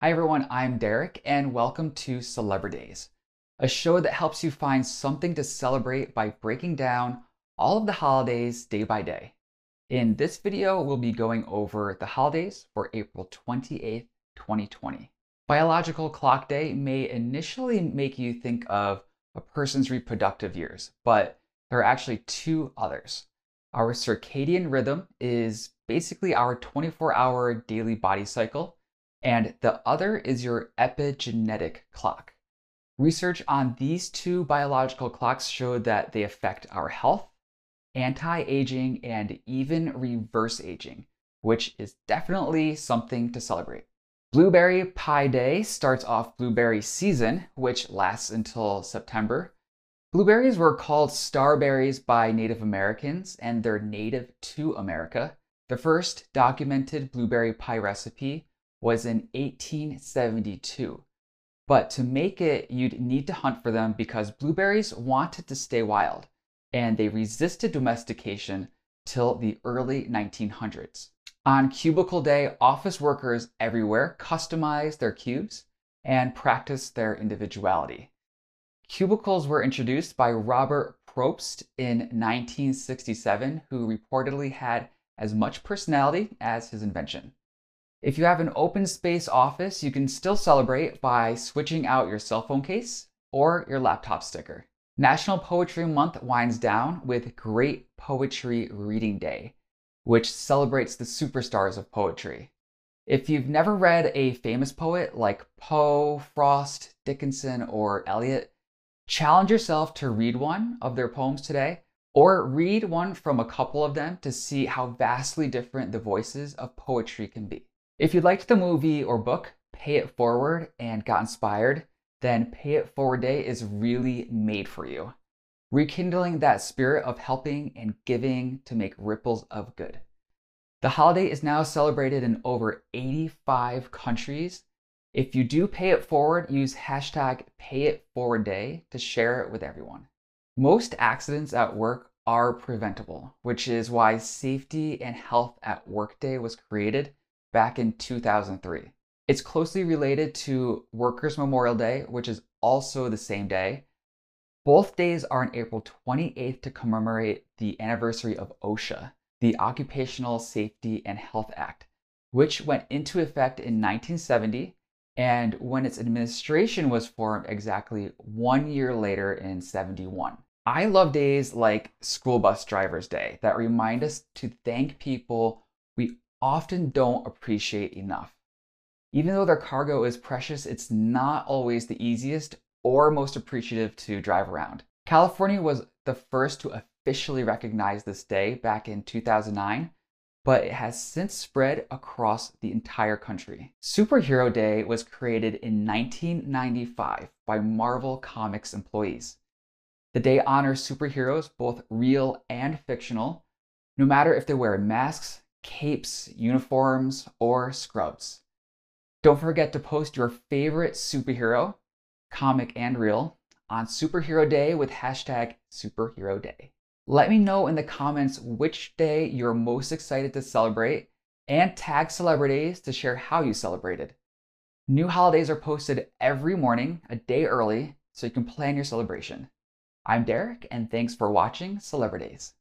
Hi everyone, I'm Derek and welcome to Celebridays, a show that helps you find something to celebrate by breaking down all of the holidays day by day. In this video, we'll be going over the holidays for April 28th, 2020. Biological clock day may initially make you think of a person's reproductive years, but there are actually two others. Our circadian rhythm is basically our 24 hour daily body cycle and the other is your epigenetic clock. Research on these two biological clocks showed that they affect our health, anti aging, and even reverse aging, which is definitely something to celebrate. Blueberry Pie Day starts off blueberry season, which lasts until September. Blueberries were called starberries by Native Americans, and they're native to America. The first documented blueberry pie recipe was in 1872. But to make it, you'd need to hunt for them because blueberries wanted to stay wild and they resisted domestication till the early 1900s. On Cubicle Day, office workers everywhere customized their cubes and practiced their individuality. Cubicles were introduced by Robert Probst in 1967, who reportedly had as much personality as his invention. If you have an open space office, you can still celebrate by switching out your cell phone case or your laptop sticker. National Poetry Month winds down with Great Poetry Reading Day, which celebrates the superstars of poetry. If you've never read a famous poet like Poe, Frost, Dickinson, or Eliot, challenge yourself to read one of their poems today, or read one from a couple of them to see how vastly different the voices of poetry can be. If you liked the movie or book, Pay It Forward, and got inspired, then Pay It Forward Day is really made for you. Rekindling that spirit of helping and giving to make ripples of good. The holiday is now celebrated in over 85 countries. If you do pay it forward, use hashtag PayItForwardDay to share it with everyone. Most accidents at work are preventable, which is why Safety and Health at Work Day was created back in 2003. It's closely related to Workers' Memorial Day, which is also the same day. Both days are on April 28th to commemorate the anniversary of OSHA, the Occupational Safety and Health Act, which went into effect in 1970 and when its administration was formed exactly one year later in 71. I love days like School Bus Drivers Day that remind us to thank people often don't appreciate enough. Even though their cargo is precious, it's not always the easiest or most appreciative to drive around. California was the first to officially recognize this day back in 2009, but it has since spread across the entire country. Superhero Day was created in 1995 by Marvel Comics employees. The day honors superheroes, both real and fictional, no matter if they're wearing masks, capes, uniforms, or scrubs. Don't forget to post your favorite superhero, comic and real, on Superhero Day with hashtag Superhero Day. Let me know in the comments which day you're most excited to celebrate and tag Celebridays to share how you celebrated. New holidays are posted every morning, a day early, so you can plan your celebration. I'm Derek, and thanks for watching Celebridays.